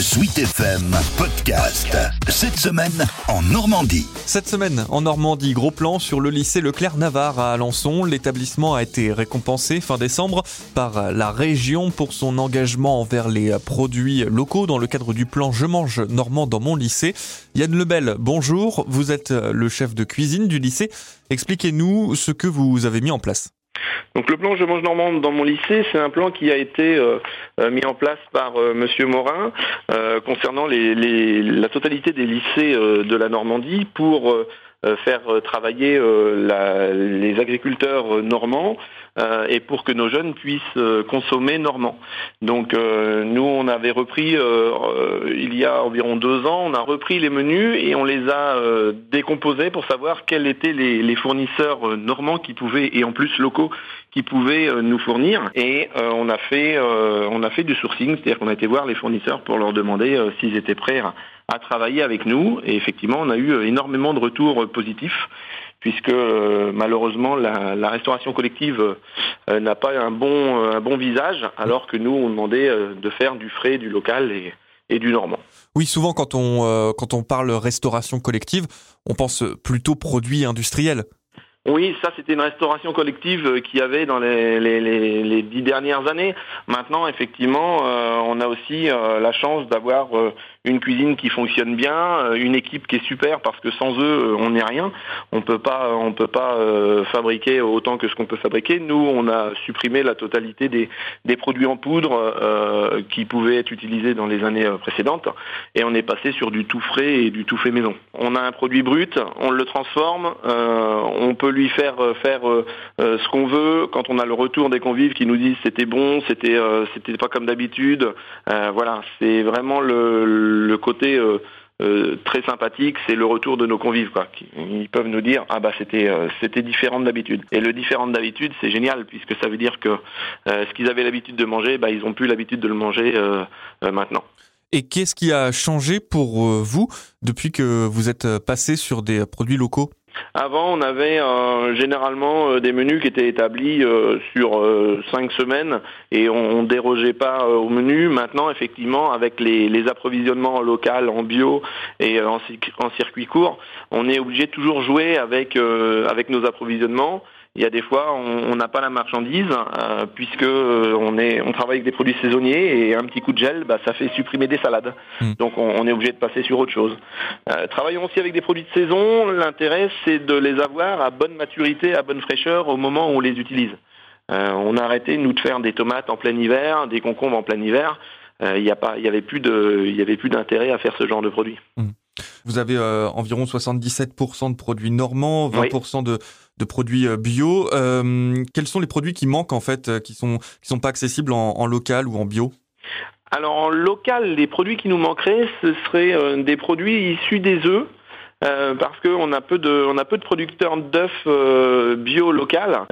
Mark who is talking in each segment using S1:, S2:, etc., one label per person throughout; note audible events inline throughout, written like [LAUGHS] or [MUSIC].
S1: Sweet FM Podcast. Cette semaine en Normandie.
S2: Cette semaine en Normandie, gros plan sur le lycée Leclerc-Navarre à Alençon. L'établissement a été récompensé fin décembre par la région pour son engagement envers les produits locaux dans le cadre du plan Je mange normand dans mon lycée. Yann Lebel, bonjour. Vous êtes le chef de cuisine du lycée. Expliquez-nous ce que vous avez mis en place.
S3: Donc le plan Je mange normand dans mon lycée, c'est un plan qui a été euh, euh, mis en place par M. Euh, Monsieur Morin concernant la totalité des lycées de la Normandie pour faire travailler les agriculteurs normands euh, et pour que nos jeunes puissent euh, consommer normand. Donc euh, nous, on avait repris, il y a environ deux ans, on a repris les menus et on les a décomposés pour savoir quels étaient les, fournisseurs normands qui pouvaient, et en plus locaux, qui pouvaient nous fournir. Et on, a fait, on a fait du sourcing, c'est-à-dire qu'on a été voir les fournisseurs pour leur demander s'ils étaient prêts à travailler avec nous. Et effectivement, on a eu énormément de retours positifs puisque euh, malheureusement la, restauration collective euh, n'a pas un bon, euh, un bon visage, alors que nous on demandait de faire du frais, du local et, et du normand.
S2: Oui, souvent quand on, quand on parle restauration collective, on pense plutôt produits industriels.
S3: Oui, ça c'était une restauration collective qu'il y avait dans les, dix dernières années. Maintenant, effectivement, on a aussi la chance d'avoir une cuisine qui fonctionne bien, euh, une équipe qui est super parce que sans eux euh, on n'est rien. On peut pas, on peut pas euh, fabriquer autant que ce qu'on peut fabriquer. Nous, on a supprimé la totalité des, des produits en poudre qui pouvaient être utilisés dans les années précédentes et on est passé sur du tout frais et du tout fait maison. On a un produit brut, on le transforme, on peut lui faire faire ce qu'on veut. Quand on a le retour des convives qui nous disent c'était bon, c'était c'était pas comme d'habitude. voilà, c'est vraiment le côté euh, euh, très sympathique, c'est le retour de nos convives. Quoi. Ils peuvent nous dire ah bah c'était euh, c'était différent d'habitude. Et le différent d'habitude, c'est génial puisque ça veut dire que ce qu'ils avaient l'habitude de manger, bah ils ont plus l'habitude de le manger maintenant.
S2: Et qu'est-ce qui a changé pour vous depuis que vous êtes passé sur des produits locaux?
S3: Avant, on avait euh, généralement euh, des menus qui étaient établis euh, sur cinq semaines et on, ne dérogeait pas au menu. Maintenant, effectivement, avec les, approvisionnements locaux en bio et en, en, circuit court, on est obligé de toujours jouer avec, avec nos approvisionnements il y a des fois on n'a pas la marchandise euh, puisque euh, on est on travaille avec des produits saisonniers et un petit coup de gel bah, ça fait supprimer des salades. Hmm. donc on, est obligé de passer sur autre chose. Euh, travaillons aussi avec des produits de saison. L'intérêt c'est de les avoir à bonne maturité à bonne fraîcheur au moment où on les utilise. On a arrêté nous de faire des tomates en plein hiver des concombres en plein hiver. Il n'y avait plus de il y avait plus d'intérêt à faire ce genre de produits hmm.
S2: Vous avez environ 77% de produits normands, 20% de, de produits euh, bio. Euh, quels sont les produits qui manquent en fait, euh, qui sont qui sont pas accessibles en, local ou en bio?
S3: Alors en local, les produits qui nous manqueraient, ce seraient des produits issus des œufs. parce qu'on a peu de producteurs d'œufs bio local.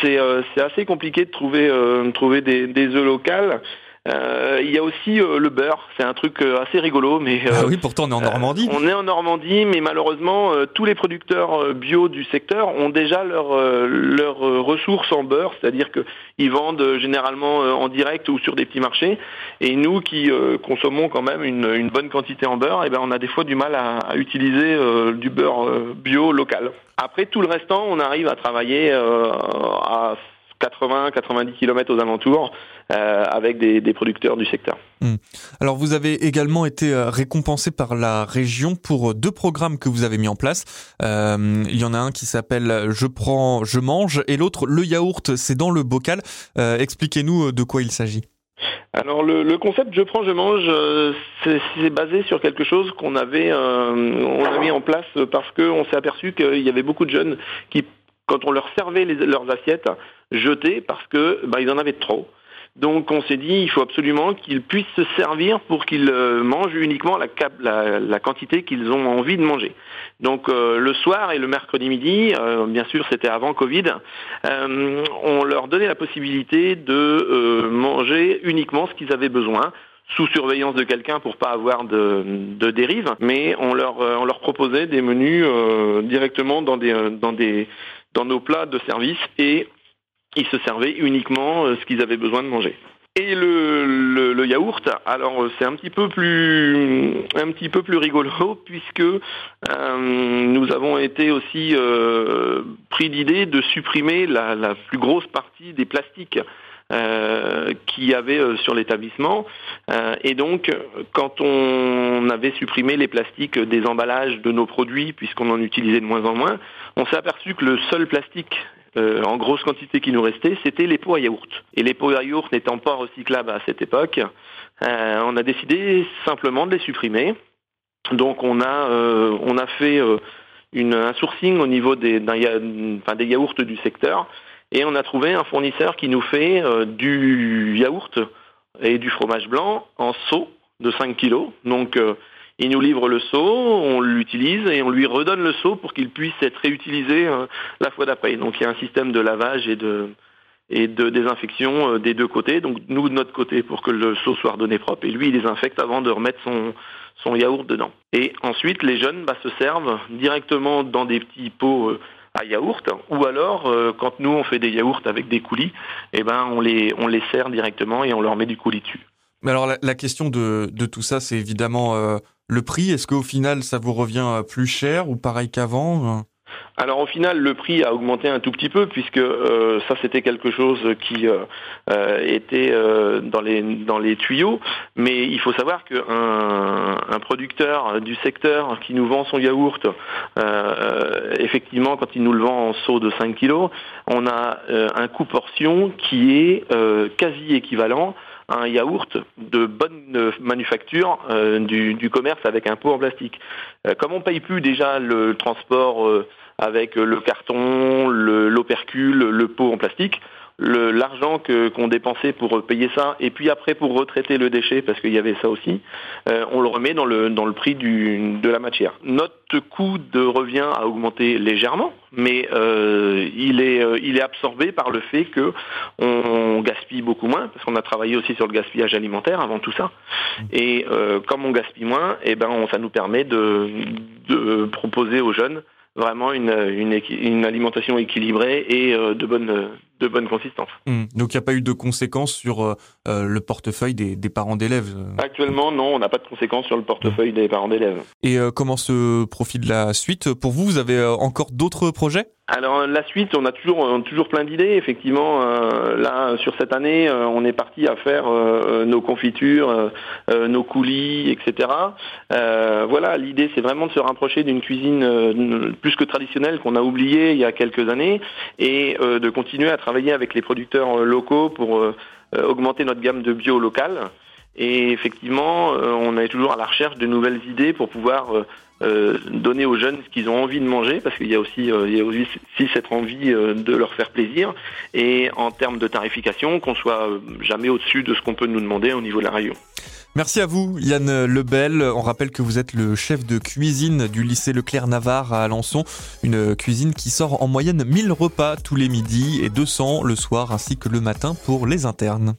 S3: c'est assez compliqué de trouver trouver des, des œufs locaux. Euh, il y a aussi euh, le beurre, c'est un truc euh, assez rigolo, mais
S2: ah oui, pourtant on est en Normandie.
S3: on est en Normandie, mais malheureusement tous les producteurs bio du secteur ont déjà leurs leur ressources en beurre, c'est-à-dire qu'ils vendent généralement en direct ou sur des petits marchés. Et nous qui consommons quand même une, bonne quantité en beurre, et eh ben on a des fois du mal à, à utiliser du beurre bio local. Après tout le restant, on arrive à travailler à 80-90 km aux alentours euh, avec des, producteurs du secteur.
S2: Hmm. Alors vous avez également été euh, récompensé par la région pour deux programmes que vous avez mis en place. Euh, il y en a un qui s'appelle Je prends, je mange et l'autre Le yaourt, c'est dans le bocal. Expliquez-nous de quoi il s'agit.
S3: Alors le, concept je prends je mange c'est basé sur quelque chose qu'on avait on a mis en place parce qu'on s'est aperçu qu'il y avait beaucoup de jeunes qui quand on leur servait leurs assiettes, jetaient parce que bah, ils en avaient trop. Donc on s'est dit il faut absolument qu'ils puissent se servir pour qu'ils euh, mangent uniquement la, quantité qu'ils ont envie de manger. Donc euh, le soir et le mercredi midi, euh, bien sûr c'était avant Covid, on leur donnait la possibilité de manger uniquement ce qu'ils avaient besoin sous surveillance de quelqu'un pour pas avoir de, de dérive, mais on leur, on leur proposait des menus directement dans des, dans des dans nos plats de service et ils se servaient uniquement euh, ce qu'ils avaient besoin de manger. Et le, le, yaourt, alors c'est un petit peu plus un petit peu plus rigolo [LAUGHS] puisque nous avons été aussi pris l'idée de supprimer la, plus grosse partie des plastiques euh, qu'il y avait euh, sur l'établissement. Euh, et donc, quand on avait supprimé les plastiques des emballages de nos produits, puisqu'on en utilisait de moins en moins, on s'est aperçu que le seul plastique en grosse quantité qui nous restait, c'était les pots à yaourt. Et les pots à yaourt n'étant pas recyclables à cette époque, on a décidé simplement de les supprimer. Donc on a, on a fait une, un sourcing au niveau des, enfin, des yaourts du secteur et on a trouvé un fournisseur qui nous fait euh, du yaourt et du fromage blanc en seau de 5 kg. Donc euh, il nous livre le seau, on l'utilise et on lui redonne le seau pour qu'il puisse être réutilisé euh, la fois d'après. Donc il y a un système de lavage et de, désinfection des deux côtés. Donc nous de notre côté pour que le seau soit redonné propre et lui il désinfecte avant de remettre son, son yaourt dedans. Et ensuite les jeunes bah, se servent directement dans des petits pots à yaourt, ou alors euh, quand nous on fait des yaourts avec des coulis, eh ben on les on les sert directement et on leur met du coulis dessus.
S2: Mais alors la, question de, de, tout ça, c'est évidemment euh, le prix. Est-ce qu'au final ça vous revient euh, plus cher ou pareil qu'avant
S3: alors au final, le prix a augmenté un tout petit peu puisque euh, ça c'était quelque chose qui euh, euh, était dans les dans les tuyaux. Mais il faut savoir qu'un un producteur du secteur qui nous vend son yaourt, effectivement, quand il nous le vend en seau de 5 kg, on a un coût portion qui est quasi équivalent un yaourt de bonne manufacture du, du, commerce avec un pot en plastique. comme on paye plus déjà le transport avec le carton, l'opercule, le, pot en plastique l'argent qu'on dépensait pour payer ça et puis après pour retraiter le déchet parce qu'il y avait ça aussi euh, on le remet dans le dans le prix du, de la matière. Notre coût de revient a augmenté légèrement mais euh, il est euh, il est absorbé par le fait que on, gaspille beaucoup moins parce qu'on a travaillé aussi sur le gaspillage alimentaire avant tout ça. Et comme on gaspille moins et eh ben ça nous permet de de proposer aux jeunes vraiment une, une, une alimentation équilibrée et euh, de bonne de bonne consistance.
S2: Hmm. Donc il n'y a pas eu de conséquences sur euh, euh, le portefeuille des, des parents d'élèves
S3: Actuellement, non, on n'a pas de conséquences sur le portefeuille des parents d'élèves.
S2: Et comment se profile la suite? Pour vous, vous avez encore d'autres projets?
S3: Alors la suite, on a toujours toujours plein d'idées. Effectivement, euh, là sur cette année, euh, on est parti à faire euh, nos confitures, nos coulis, etc. voilà, l'idée c'est vraiment de se rapprocher d'une cuisine plus que traditionnelle qu'on a oubliée il y a quelques années et de continuer à travailler avec les producteurs locaux pour augmenter notre gamme de bio local. Et effectivement, on est toujours à la recherche de nouvelles idées pour pouvoir euh, donner aux jeunes ce qu'ils ont envie de manger, parce qu'il y a aussi, euh, y a aussi cette envie euh, de leur faire plaisir, et en termes de tarification, qu'on soit jamais au-dessus de ce qu'on peut nous demander au niveau de la région.
S2: Merci à vous, Yann Lebel. On rappelle que vous êtes le chef de cuisine du lycée Leclerc-Navarre à Alençon, une cuisine qui sort en moyenne 1000 repas tous les midis et 200 le soir ainsi que le matin pour les internes.